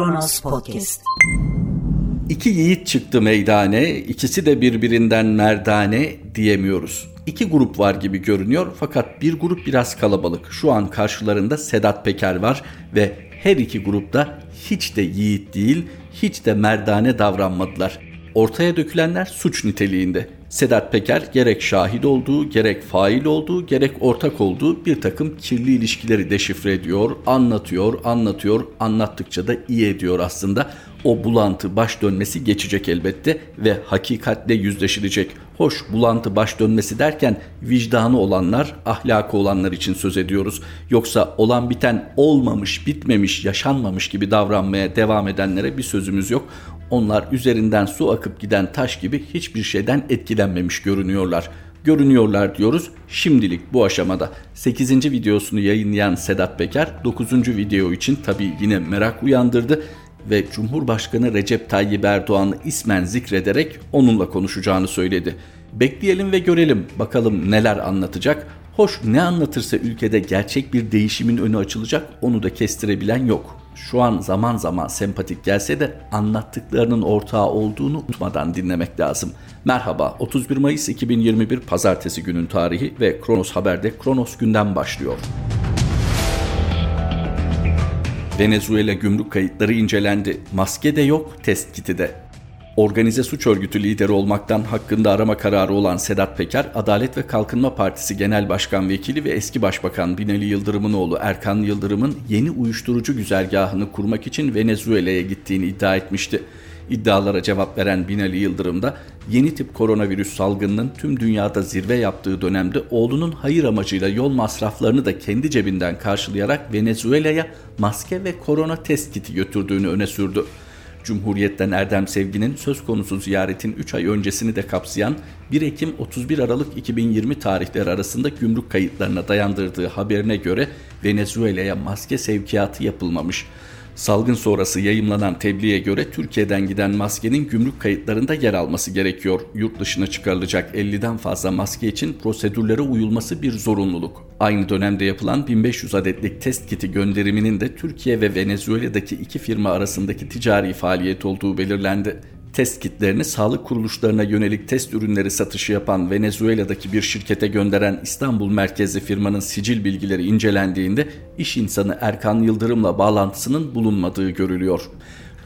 Kronos Podcast. İki yiğit çıktı meydane, ikisi de birbirinden merdane diyemiyoruz. İki grup var gibi görünüyor fakat bir grup biraz kalabalık. Şu an karşılarında Sedat Peker var ve her iki grupta hiç de yiğit değil, hiç de merdane davranmadılar. Ortaya dökülenler suç niteliğinde. Sedat Peker gerek şahit olduğu, gerek fail olduğu, gerek ortak olduğu bir takım kirli ilişkileri deşifre ediyor, anlatıyor, anlatıyor, anlattıkça da iyi ediyor aslında. O bulantı baş dönmesi geçecek elbette ve hakikatle yüzleşilecek. Hoş bulantı baş dönmesi derken vicdanı olanlar, ahlakı olanlar için söz ediyoruz. Yoksa olan biten olmamış, bitmemiş, yaşanmamış gibi davranmaya devam edenlere bir sözümüz yok. Onlar üzerinden su akıp giden taş gibi hiçbir şeyden etkilenmemiş görünüyorlar. Görünüyorlar diyoruz şimdilik bu aşamada. 8. videosunu yayınlayan Sedat Peker 9. video için tabi yine merak uyandırdı ve Cumhurbaşkanı Recep Tayyip Erdoğan'ı ismen zikrederek onunla konuşacağını söyledi. Bekleyelim ve görelim bakalım neler anlatacak. Hoş ne anlatırsa ülkede gerçek bir değişimin önü açılacak onu da kestirebilen yok şu an zaman zaman sempatik gelse de anlattıklarının ortağı olduğunu unutmadan dinlemek lazım. Merhaba 31 Mayıs 2021 Pazartesi günün tarihi ve Kronos Haber'de Kronos günden başlıyor. Venezuela gümrük kayıtları incelendi. Maske de yok, test kiti de. Organize suç örgütü lideri olmaktan hakkında arama kararı olan Sedat Peker, Adalet ve Kalkınma Partisi Genel Başkan Vekili ve eski Başbakan Binali Yıldırım'ın oğlu Erkan Yıldırım'ın yeni uyuşturucu güzergahını kurmak için Venezuela'ya gittiğini iddia etmişti. İddialara cevap veren Binali Yıldırım da yeni tip koronavirüs salgınının tüm dünyada zirve yaptığı dönemde oğlunun hayır amacıyla yol masraflarını da kendi cebinden karşılayarak Venezuela'ya maske ve korona test kiti götürdüğünü öne sürdü. Cumhuriyet'ten Erdem Sevgi'nin söz konusu ziyaretin 3 ay öncesini de kapsayan 1 Ekim 31 Aralık 2020 tarihleri arasında gümrük kayıtlarına dayandırdığı haberine göre Venezuela'ya maske sevkiyatı yapılmamış. Salgın sonrası yayımlanan tebliğe göre Türkiye'den giden maskenin gümrük kayıtlarında yer alması gerekiyor. Yurt dışına çıkarılacak 50'den fazla maske için prosedürlere uyulması bir zorunluluk. Aynı dönemde yapılan 1500 adetlik test kiti gönderiminin de Türkiye ve Venezuela'daki iki firma arasındaki ticari faaliyet olduğu belirlendi test kitlerini sağlık kuruluşlarına yönelik test ürünleri satışı yapan Venezuela'daki bir şirkete gönderen İstanbul merkezli firmanın sicil bilgileri incelendiğinde iş insanı Erkan Yıldırım'la bağlantısının bulunmadığı görülüyor.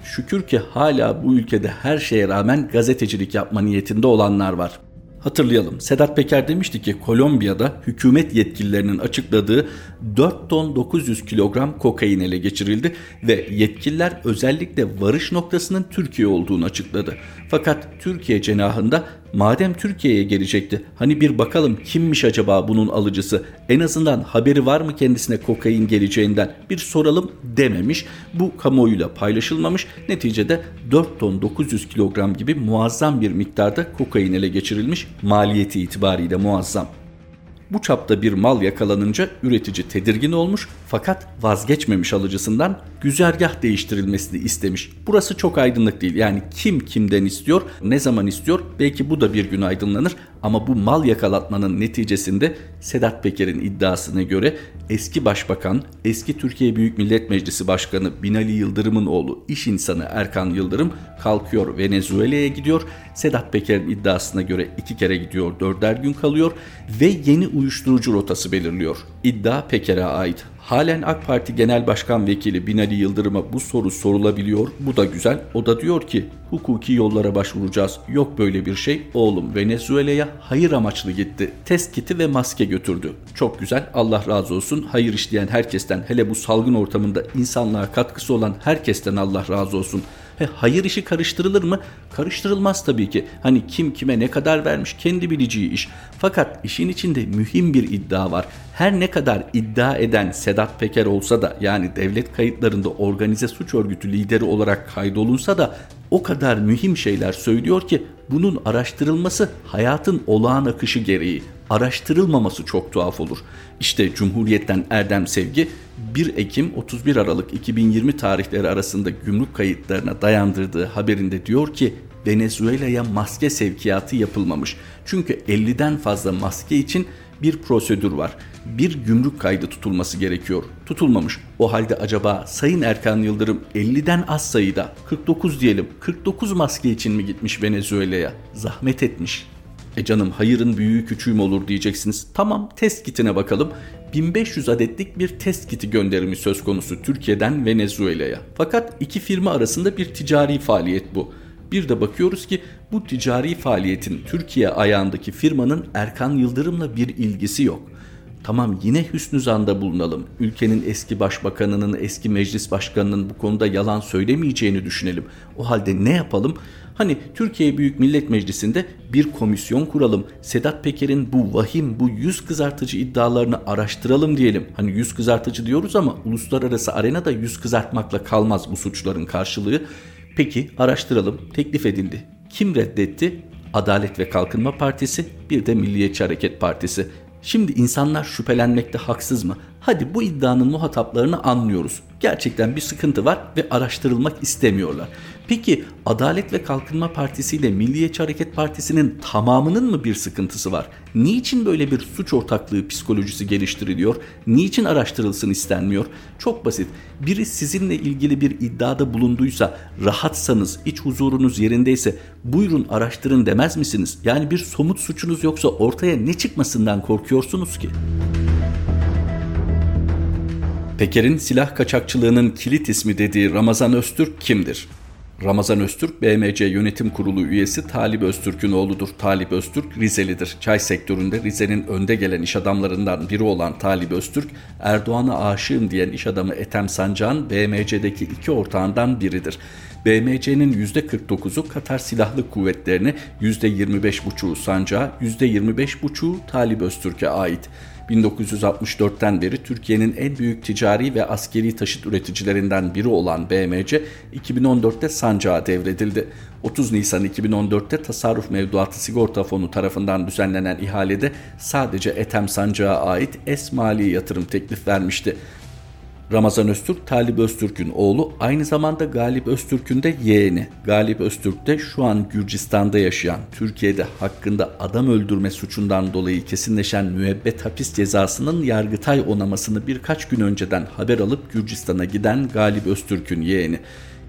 Şükür ki hala bu ülkede her şeye rağmen gazetecilik yapma niyetinde olanlar var. Hatırlayalım Sedat Peker demişti ki Kolombiya'da hükümet yetkililerinin açıkladığı 4 ton 900 kilogram kokain ele geçirildi ve yetkililer özellikle varış noktasının Türkiye olduğunu açıkladı. Fakat Türkiye cenahında madem Türkiye'ye gelecekti hani bir bakalım kimmiş acaba bunun alıcısı en azından haberi var mı kendisine kokain geleceğinden bir soralım dememiş. Bu kamuoyuyla paylaşılmamış. Neticede 4 ton 900 kilogram gibi muazzam bir miktarda kokain ele geçirilmiş. Maliyeti itibariyle muazzam. Bu çapta bir mal yakalanınca üretici tedirgin olmuş fakat vazgeçmemiş alıcısından güzergah değiştirilmesini istemiş. Burası çok aydınlık değil. Yani kim kimden istiyor, ne zaman istiyor belki bu da bir gün aydınlanır ama bu mal yakalatmanın neticesinde Sedat Peker'in iddiasına göre eski başbakan, eski Türkiye Büyük Millet Meclisi Başkanı Binali Yıldırım'ın oğlu iş insanı Erkan Yıldırım kalkıyor Venezuela'ya gidiyor. Sedat Peker'in iddiasına göre iki kere gidiyor, dörder gün kalıyor ve yeni uyuşturucu rotası belirliyor. İddia Peker'e ait. Halen AK Parti Genel Başkan Vekili Binali Yıldırım'a bu soru sorulabiliyor. Bu da güzel. O da diyor ki hukuki yollara başvuracağız. Yok böyle bir şey. Oğlum Venezuela'ya hayır amaçlı gitti. Test kiti ve maske götürdü. Çok güzel. Allah razı olsun. Hayır işleyen herkesten hele bu salgın ortamında insanlığa katkısı olan herkesten Allah razı olsun. He, hayır işi karıştırılır mı? Karıştırılmaz tabii ki. Hani kim kime ne kadar vermiş kendi bileceği iş. Fakat işin içinde mühim bir iddia var. Her ne kadar iddia eden Sedat Peker olsa da yani devlet kayıtlarında organize suç örgütü lideri olarak kaydolunsa da o kadar mühim şeyler söylüyor ki bunun araştırılması hayatın olağan akışı gereği. Araştırılmaması çok tuhaf olur. İşte Cumhuriyet'ten Erdem Sevgi 1 Ekim 31 Aralık 2020 tarihleri arasında gümrük kayıtlarına dayandırdığı haberinde diyor ki Venezuela'ya maske sevkiyatı yapılmamış. Çünkü 50'den fazla maske için bir prosedür var. bir gümrük kaydı tutulması gerekiyor. Tutulmamış. O halde acaba Sayın Erkan Yıldırım 50'den az sayıda 49 diyelim 49 maske için mi gitmiş Venezuela'ya? Zahmet etmiş. E canım hayırın büyüğü küçüğü mü olur diyeceksiniz. Tamam test kitine bakalım. 1500 adetlik bir test kiti gönderimi söz konusu Türkiye'den Venezuela'ya. Fakat iki firma arasında bir ticari faaliyet bu. Bir de bakıyoruz ki bu ticari faaliyetin Türkiye ayağındaki firmanın Erkan Yıldırım'la bir ilgisi yok. Tamam yine hüsnü zanda bulunalım. Ülkenin eski başbakanının, eski meclis başkanının bu konuda yalan söylemeyeceğini düşünelim. O halde ne yapalım? Hani Türkiye Büyük Millet Meclisi'nde bir komisyon kuralım. Sedat Peker'in bu vahim, bu yüz kızartıcı iddialarını araştıralım diyelim. Hani yüz kızartıcı diyoruz ama uluslararası arenada yüz kızartmakla kalmaz bu suçların karşılığı. Peki araştıralım. Teklif edildi. Kim reddetti? Adalet ve Kalkınma Partisi, bir de Milliyetçi Hareket Partisi. Şimdi insanlar şüphelenmekte haksız mı? Hadi bu iddianın muhataplarını anlıyoruz. Gerçekten bir sıkıntı var ve araştırılmak istemiyorlar. Peki Adalet ve Kalkınma Partisi ile Milliyetçi Hareket Partisi'nin tamamının mı bir sıkıntısı var? Niçin böyle bir suç ortaklığı psikolojisi geliştiriliyor? Niçin araştırılsın istenmiyor? Çok basit. Biri sizinle ilgili bir iddiada bulunduysa, rahatsanız, iç huzurunuz yerindeyse buyurun araştırın demez misiniz? Yani bir somut suçunuz yoksa ortaya ne çıkmasından korkuyorsunuz ki? Peker'in silah kaçakçılığının kilit ismi dediği Ramazan Öztürk kimdir? Ramazan Öztürk, BMC Yönetim Kurulu üyesi Talip Öztürk'ün oğludur. Talip Öztürk Rizelidir. Çay sektöründe Rize'nin önde gelen iş adamlarından biri olan Talip Öztürk, Erdoğan'a aşığım diyen iş adamı Ethem Sancak'ın BMC'deki iki ortağından biridir. BMC'nin %49'u Katar Silahlı Kuvvetleri'ne, %25,5'u Sancak'a, %25,5'u Talip Öztürk'e ait. 1964'ten beri Türkiye'nin en büyük ticari ve askeri taşıt üreticilerinden biri olan BMC 2014'te Sancak'a devredildi. 30 Nisan 2014'te Tasarruf Mevduatı Sigorta Fonu tarafından düzenlenen ihalede sadece Ethem Sancak'a ait es mali yatırım teklif vermişti. Ramazan Öztürk, Talip Öztürk'ün oğlu, aynı zamanda Galip Öztürk'ün de yeğeni. Galip Öztürk de şu an Gürcistan'da yaşayan, Türkiye'de hakkında adam öldürme suçundan dolayı kesinleşen müebbet hapis cezasının Yargıtay onamasını birkaç gün önceden haber alıp Gürcistan'a giden Galip Öztürk'ün yeğeni.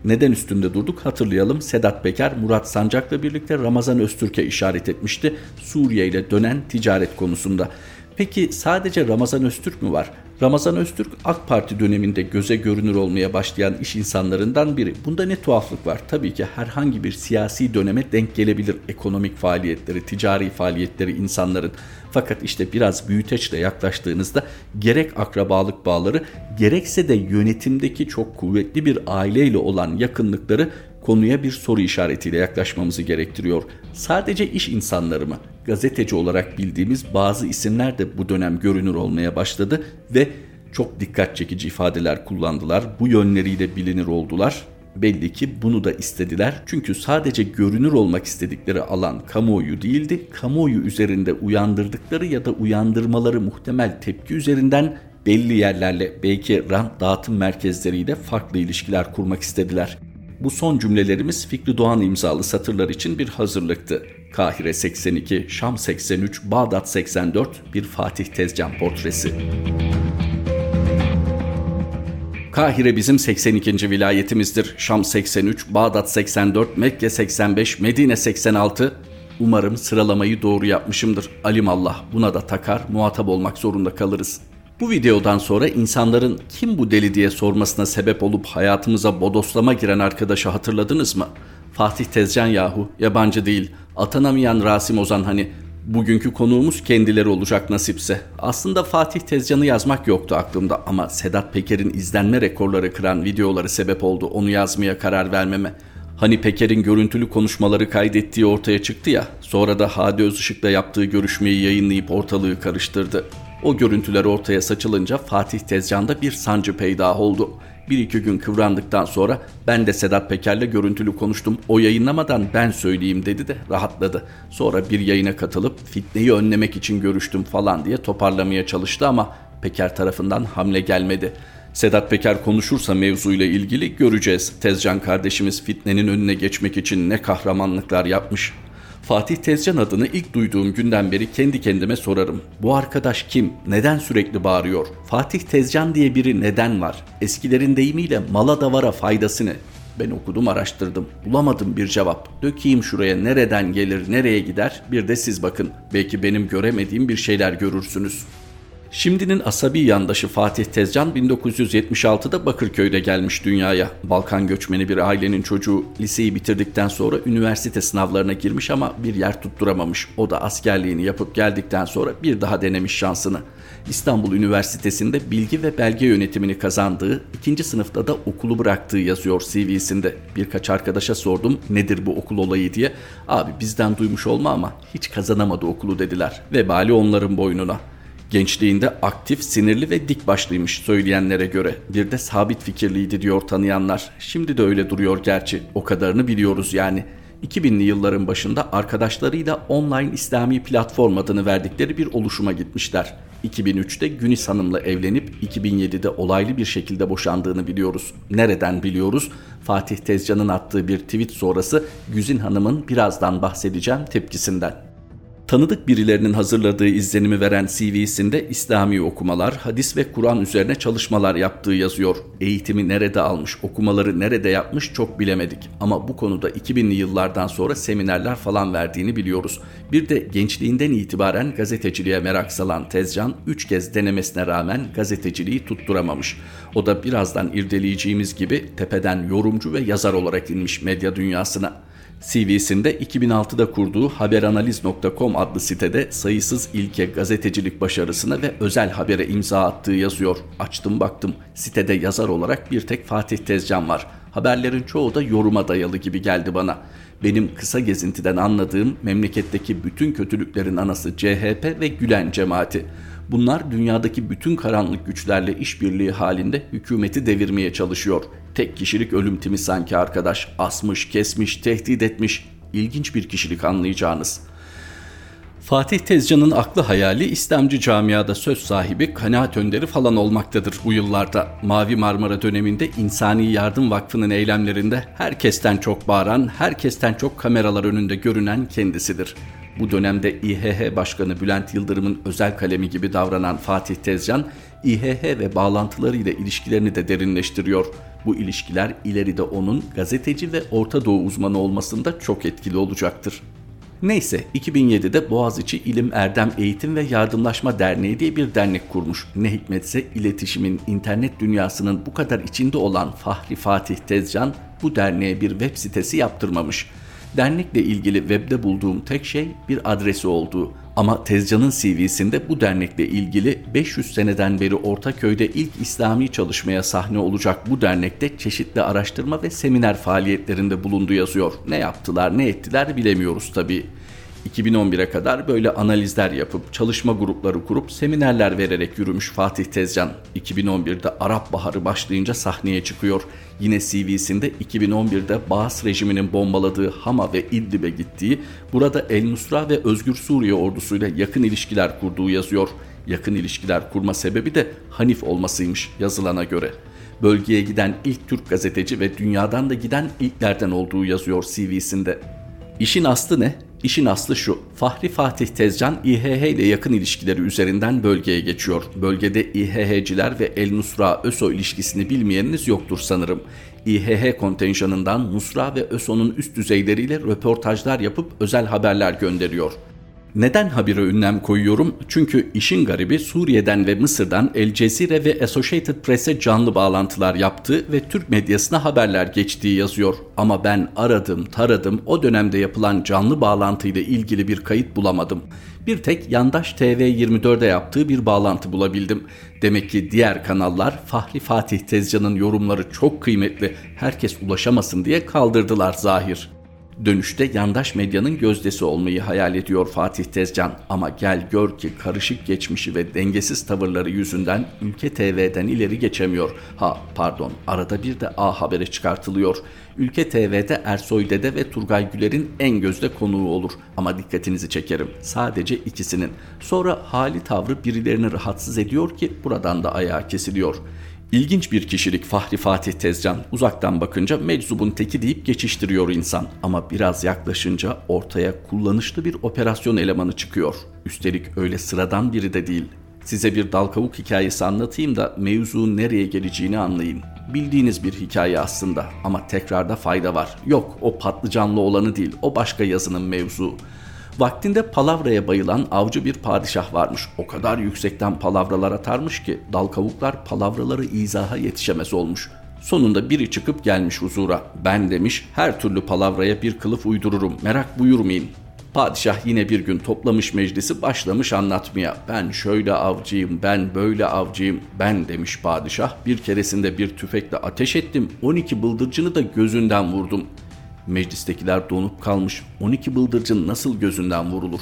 Neden üstünde durduk hatırlayalım. Sedat Peker, Murat Sancak'la birlikte Ramazan Öztürk'e işaret etmişti. Suriye ile dönen ticaret konusunda. Peki sadece Ramazan Öztürk mü var? Ramazan Öztürk AK Parti döneminde göze görünür olmaya başlayan iş insanlarından biri. Bunda ne tuhaflık var? Tabii ki herhangi bir siyasi döneme denk gelebilir ekonomik faaliyetleri, ticari faaliyetleri insanların. Fakat işte biraz büyüteçle yaklaştığınızda gerek akrabalık bağları gerekse de yönetimdeki çok kuvvetli bir aileyle olan yakınlıkları konuya bir soru işaretiyle yaklaşmamızı gerektiriyor. Sadece iş insanları mı? Gazeteci olarak bildiğimiz bazı isimler de bu dönem görünür olmaya başladı ve çok dikkat çekici ifadeler kullandılar. Bu yönleriyle bilinir oldular. Belli ki bunu da istediler. Çünkü sadece görünür olmak istedikleri alan kamuoyu değildi. Kamuoyu üzerinde uyandırdıkları ya da uyandırmaları muhtemel tepki üzerinden belli yerlerle belki rant dağıtım merkezleriyle farklı ilişkiler kurmak istediler. Bu son cümlelerimiz Fikri Doğan imzalı satırlar için bir hazırlıktı. Kahire 82, Şam 83, Bağdat 84 bir Fatih Tezcan portresi. Kahire bizim 82. vilayetimizdir. Şam 83, Bağdat 84, Mekke 85, Medine 86. Umarım sıralamayı doğru yapmışımdır. Alim Allah buna da takar, muhatap olmak zorunda kalırız. Bu videodan sonra insanların kim bu deli diye sormasına sebep olup hayatımıza bodoslama giren arkadaşı hatırladınız mı? Fatih Tezcan yahu, yabancı değil. Atanamayan Rasim Ozan hani Bugünkü konuğumuz kendileri olacak nasipse. Aslında Fatih Tezcan'ı yazmak yoktu aklımda ama Sedat Peker'in izlenme rekorları kıran videoları sebep oldu onu yazmaya karar vermeme. Hani Peker'in görüntülü konuşmaları kaydettiği ortaya çıktı ya, sonra da Hadi Özışık'la yaptığı görüşmeyi yayınlayıp ortalığı karıştırdı. O görüntüler ortaya saçılınca Fatih Tezcan'da bir sancı peydah oldu. Bir iki gün kıvrandıktan sonra ben de Sedat Peker'le görüntülü konuştum. O yayınlamadan ben söyleyeyim dedi de rahatladı. Sonra bir yayına katılıp fitneyi önlemek için görüştüm falan diye toparlamaya çalıştı ama Peker tarafından hamle gelmedi. Sedat Peker konuşursa mevzuyla ilgili göreceğiz. Tezcan kardeşimiz fitnenin önüne geçmek için ne kahramanlıklar yapmış. Fatih Tezcan adını ilk duyduğum günden beri kendi kendime sorarım. Bu arkadaş kim? Neden sürekli bağırıyor? Fatih Tezcan diye biri neden var? Eskilerin deyimiyle mala davara faydası ne? Ben okudum araştırdım. Bulamadım bir cevap. Dökeyim şuraya nereden gelir nereye gider bir de siz bakın. Belki benim göremediğim bir şeyler görürsünüz. Şimdinin asabi yandaşı Fatih Tezcan 1976'da Bakırköy'de gelmiş dünyaya. Balkan göçmeni bir ailenin çocuğu liseyi bitirdikten sonra üniversite sınavlarına girmiş ama bir yer tutturamamış. O da askerliğini yapıp geldikten sonra bir daha denemiş şansını. İstanbul Üniversitesi'nde bilgi ve belge yönetimini kazandığı, ikinci sınıfta da okulu bıraktığı yazıyor CV'sinde. Birkaç arkadaşa sordum nedir bu okul olayı diye. Abi bizden duymuş olma ama hiç kazanamadı okulu dediler. Vebali onların boynuna. Gençliğinde aktif, sinirli ve dik başlıymış söyleyenlere göre. Bir de sabit fikirliydi diyor tanıyanlar. Şimdi de öyle duruyor gerçi. O kadarını biliyoruz yani. 2000'li yılların başında arkadaşlarıyla online İslami platform adını verdikleri bir oluşuma gitmişler. 2003'te Günis Hanım'la evlenip 2007'de olaylı bir şekilde boşandığını biliyoruz. Nereden biliyoruz? Fatih Tezcan'ın attığı bir tweet sonrası Güzin Hanım'ın birazdan bahsedeceğim tepkisinden. Tanıdık birilerinin hazırladığı izlenimi veren CV'sinde İslami okumalar, hadis ve Kur'an üzerine çalışmalar yaptığı yazıyor. Eğitimi nerede almış, okumaları nerede yapmış çok bilemedik. Ama bu konuda 2000'li yıllardan sonra seminerler falan verdiğini biliyoruz. Bir de gençliğinden itibaren gazeteciliğe merak salan Tezcan 3 kez denemesine rağmen gazeteciliği tutturamamış. O da birazdan irdeleyeceğimiz gibi tepeden yorumcu ve yazar olarak inmiş medya dünyasına. CV'sinde 2006'da kurduğu haberanaliz.com adlı sitede sayısız ilke gazetecilik başarısına ve özel habere imza attığı yazıyor. Açtım baktım sitede yazar olarak bir tek Fatih Tezcan var. Haberlerin çoğu da yoruma dayalı gibi geldi bana. Benim kısa gezintiden anladığım memleketteki bütün kötülüklerin anası CHP ve Gülen cemaati. Bunlar dünyadaki bütün karanlık güçlerle işbirliği halinde hükümeti devirmeye çalışıyor. Tek kişilik ölüm timi sanki arkadaş. Asmış, kesmiş, tehdit etmiş. İlginç bir kişilik anlayacağınız. Fatih Tezcan'ın aklı hayali İslamcı camiada söz sahibi, kanaat önderi falan olmaktadır bu yıllarda. Mavi Marmara döneminde İnsani Yardım Vakfı'nın eylemlerinde herkesten çok bağıran, herkesten çok kameralar önünde görünen kendisidir. Bu dönemde İHH Başkanı Bülent Yıldırım'ın özel kalemi gibi davranan Fatih Tezcan, İHH ve bağlantılarıyla ilişkilerini de derinleştiriyor. Bu ilişkiler ileride onun gazeteci ve Orta Doğu uzmanı olmasında çok etkili olacaktır. Neyse 2007'de Boğaziçi İlim Erdem Eğitim ve Yardımlaşma Derneği diye bir dernek kurmuş. Ne hikmetse iletişimin internet dünyasının bu kadar içinde olan Fahri Fatih Tezcan bu derneğe bir web sitesi yaptırmamış. Dernekle ilgili webde bulduğum tek şey bir adresi olduğu. Ama Tezcan'ın CV'sinde bu dernekle ilgili 500 seneden beri Ortaköy'de ilk İslami çalışmaya sahne olacak bu dernekte çeşitli araştırma ve seminer faaliyetlerinde bulundu yazıyor. Ne yaptılar ne ettiler bilemiyoruz tabii. 2011'e kadar böyle analizler yapıp çalışma grupları kurup seminerler vererek yürümüş Fatih Tezcan. 2011'de Arap Baharı başlayınca sahneye çıkıyor. Yine CV'sinde 2011'de Baas rejiminin bombaladığı Hama ve İdlib'e gittiği, burada El Nusra ve Özgür Suriye ordusuyla yakın ilişkiler kurduğu yazıyor. Yakın ilişkiler kurma sebebi de Hanif olmasıymış yazılana göre. Bölgeye giden ilk Türk gazeteci ve dünyadan da giden ilklerden olduğu yazıyor CV'sinde. İşin aslı ne? İşin aslı şu, Fahri Fatih Tezcan İHH ile yakın ilişkileri üzerinden bölgeye geçiyor. Bölgede İHH'ciler ve El Nusra ÖSO ilişkisini bilmeyeniniz yoktur sanırım. İHH kontenjanından Nusra ve ÖSO'nun üst düzeyleriyle röportajlar yapıp özel haberler gönderiyor. Neden habire ünlem koyuyorum? Çünkü işin garibi Suriye'den ve Mısır'dan El Cezire ve Associated Press'e canlı bağlantılar yaptı ve Türk medyasına haberler geçtiği yazıyor. Ama ben aradım, taradım, o dönemde yapılan canlı bağlantıyla ilgili bir kayıt bulamadım. Bir tek yandaş TV24'e yaptığı bir bağlantı bulabildim. Demek ki diğer kanallar Fahri Fatih Tezcan'ın yorumları çok kıymetli, herkes ulaşamasın diye kaldırdılar zahir. Dönüşte yandaş medyanın gözdesi olmayı hayal ediyor Fatih Tezcan ama gel gör ki karışık geçmişi ve dengesiz tavırları yüzünden Ülke TV'den ileri geçemiyor. Ha pardon arada bir de A Haber'e çıkartılıyor. Ülke TV'de Ersoy Dede ve Turgay Güler'in en gözde konuğu olur ama dikkatinizi çekerim sadece ikisinin. Sonra hali tavrı birilerini rahatsız ediyor ki buradan da ayağı kesiliyor. İlginç bir kişilik Fahri Fatih Tezcan. Uzaktan bakınca meczubun teki deyip geçiştiriyor insan. Ama biraz yaklaşınca ortaya kullanışlı bir operasyon elemanı çıkıyor. Üstelik öyle sıradan biri de değil. Size bir dal kavuk hikayesi anlatayım da mevzunun nereye geleceğini anlayın. Bildiğiniz bir hikaye aslında ama tekrarda fayda var. Yok o patlıcanlı olanı değil o başka yazının mevzu. Vaktinde palavraya bayılan avcı bir padişah varmış. O kadar yüksekten palavralar atarmış ki dal kavuklar palavraları izaha yetişemez olmuş. Sonunda biri çıkıp gelmiş huzura. Ben demiş her türlü palavraya bir kılıf uydururum merak buyurmayın. Padişah yine bir gün toplamış meclisi başlamış anlatmaya. Ben şöyle avcıyım, ben böyle avcıyım, ben demiş padişah. Bir keresinde bir tüfekle ateş ettim, 12 bıldırcını da gözünden vurdum. Meclistekiler donup kalmış, 12 bıldırcın nasıl gözünden vurulur?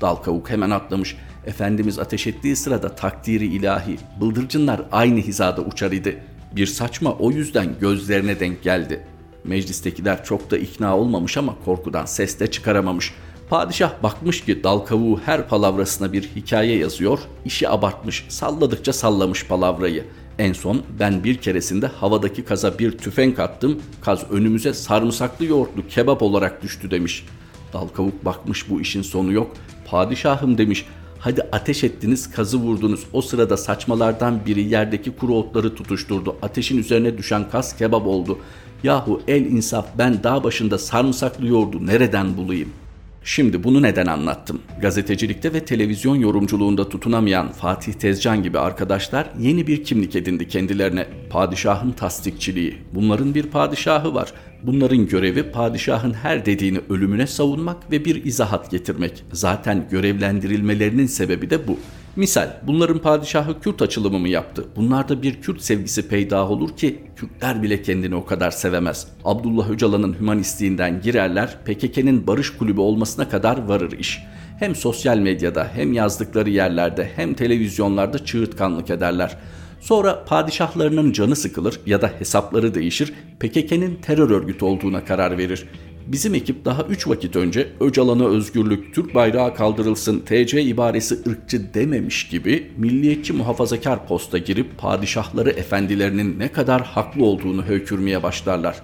Dal kavuk hemen atlamış. Efendimiz ateş ettiği sırada takdiri ilahi, bıldırcınlar aynı hizada uçar idi. Bir saçma o yüzden gözlerine denk geldi. Meclistekiler çok da ikna olmamış ama korkudan ses de çıkaramamış. Padişah bakmış ki dal kavuğu her palavrasına bir hikaye yazıyor, işi abartmış, salladıkça sallamış palavrayı. En son ben bir keresinde havadaki kaza bir tüfenk attım, kaz önümüze sarımsaklı yoğurtlu kebap olarak düştü demiş. Dal bakmış bu işin sonu yok. Padişahım demiş, hadi ateş ettiniz kazı vurdunuz. O sırada saçmalardan biri yerdeki kuru otları tutuşturdu. Ateşin üzerine düşen kaz kebap oldu. Yahu el insaf ben dağ başında sarımsaklı yoğurdu nereden bulayım?'' Şimdi bunu neden anlattım? Gazetecilikte ve televizyon yorumculuğunda tutunamayan Fatih Tezcan gibi arkadaşlar yeni bir kimlik edindi kendilerine. Padişahın tasdikçiliği. Bunların bir padişahı var. Bunların görevi padişahın her dediğini ölümüne savunmak ve bir izahat getirmek. Zaten görevlendirilmelerinin sebebi de bu. Misal bunların padişahı Kürt açılımı mı yaptı? Bunlarda bir Kürt sevgisi peydah olur ki Kürtler bile kendini o kadar sevemez. Abdullah Öcalan'ın hümanistliğinden girerler PKK'nın barış kulübü olmasına kadar varır iş. Hem sosyal medyada hem yazdıkları yerlerde hem televizyonlarda çığırtkanlık ederler. Sonra padişahlarının canı sıkılır ya da hesapları değişir, PKK'nın terör örgütü olduğuna karar verir. Bizim ekip daha 3 vakit önce Öcalan'a özgürlük, Türk bayrağı kaldırılsın, TC ibaresi ırkçı dememiş gibi milliyetçi muhafazakar posta girip padişahları efendilerinin ne kadar haklı olduğunu höykürmeye başlarlar.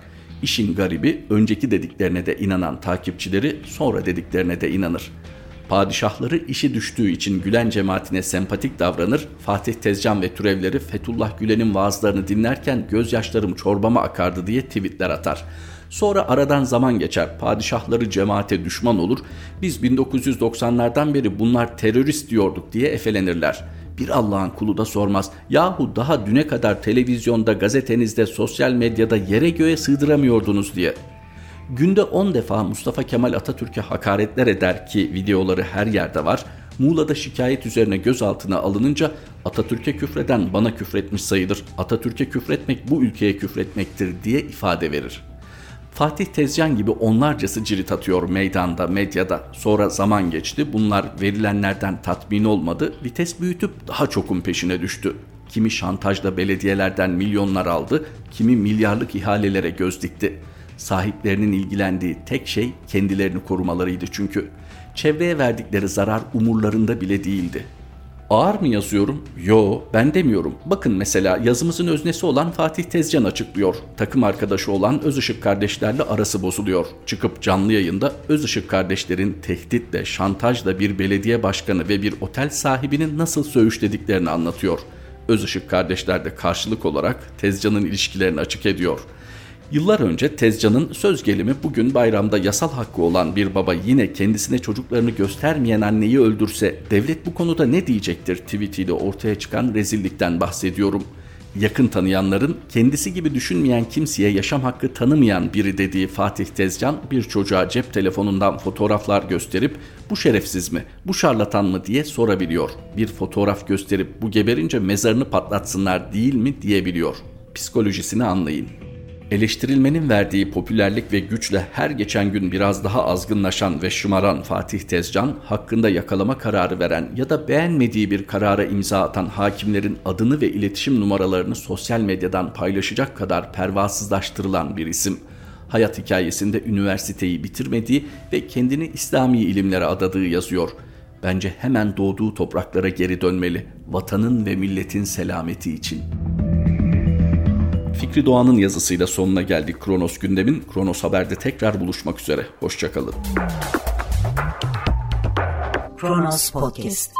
İşin garibi önceki dediklerine de inanan takipçileri sonra dediklerine de inanır. Padişahları işi düştüğü için Gülen cemaatine sempatik davranır, Fatih Tezcan ve türevleri Fethullah Gülen'in vaazlarını dinlerken gözyaşlarım çorbama akardı diye tweetler atar. Sonra aradan zaman geçer, padişahları cemaate düşman olur, biz 1990'lardan beri bunlar terörist diyorduk diye efelenirler. Bir Allah'ın kulu da sormaz, yahu daha düne kadar televizyonda, gazetenizde, sosyal medyada yere göğe sığdıramıyordunuz diye. Günde 10 defa Mustafa Kemal Atatürk'e hakaretler eder ki videoları her yerde var. Muğla'da şikayet üzerine gözaltına alınınca Atatürk'e küfreden bana küfretmiş sayılır. Atatürk'e küfretmek bu ülkeye küfretmektir diye ifade verir. Fatih Tezcan gibi onlarcası cirit atıyor meydanda, medyada. Sonra zaman geçti. Bunlar verilenlerden tatmin olmadı. Vites büyütüp daha çokun peşine düştü. Kimi şantajla belediyelerden milyonlar aldı, kimi milyarlık ihalelere göz dikti. Sahiplerinin ilgilendiği tek şey kendilerini korumalarıydı çünkü. Çevreye verdikleri zarar umurlarında bile değildi. Ağır mı yazıyorum? Yo ben demiyorum. Bakın mesela yazımızın öznesi olan Fatih Tezcan açıklıyor. Takım arkadaşı olan Özışık kardeşlerle arası bozuluyor. Çıkıp canlı yayında Özışık kardeşlerin tehditle, şantajla bir belediye başkanı ve bir otel sahibinin nasıl söğüşlediklerini anlatıyor. Özışık kardeşler de karşılık olarak Tezcan'ın ilişkilerini açık ediyor.'' Yıllar önce Tezcan'ın söz gelimi bugün bayramda yasal hakkı olan bir baba yine kendisine çocuklarını göstermeyen anneyi öldürse devlet bu konuda ne diyecektir tweetiyle ortaya çıkan rezillikten bahsediyorum. Yakın tanıyanların kendisi gibi düşünmeyen kimseye yaşam hakkı tanımayan biri dediği Fatih Tezcan bir çocuğa cep telefonundan fotoğraflar gösterip bu şerefsiz mi, bu şarlatan mı diye sorabiliyor. Bir fotoğraf gösterip bu geberince mezarını patlatsınlar değil mi diyebiliyor. Psikolojisini anlayın. Eleştirilmenin verdiği popülerlik ve güçle her geçen gün biraz daha azgınlaşan ve şımaran Fatih Tezcan, hakkında yakalama kararı veren ya da beğenmediği bir karara imza atan hakimlerin adını ve iletişim numaralarını sosyal medyadan paylaşacak kadar pervasızlaştırılan bir isim. Hayat hikayesinde üniversiteyi bitirmediği ve kendini İslami ilimlere adadığı yazıyor. Bence hemen doğduğu topraklara geri dönmeli, vatanın ve milletin selameti için.'' Fikri Doğan'ın yazısıyla sonuna geldik Kronos gündemin. Kronos Haber'de tekrar buluşmak üzere. Hoşçakalın. Kronos Podcast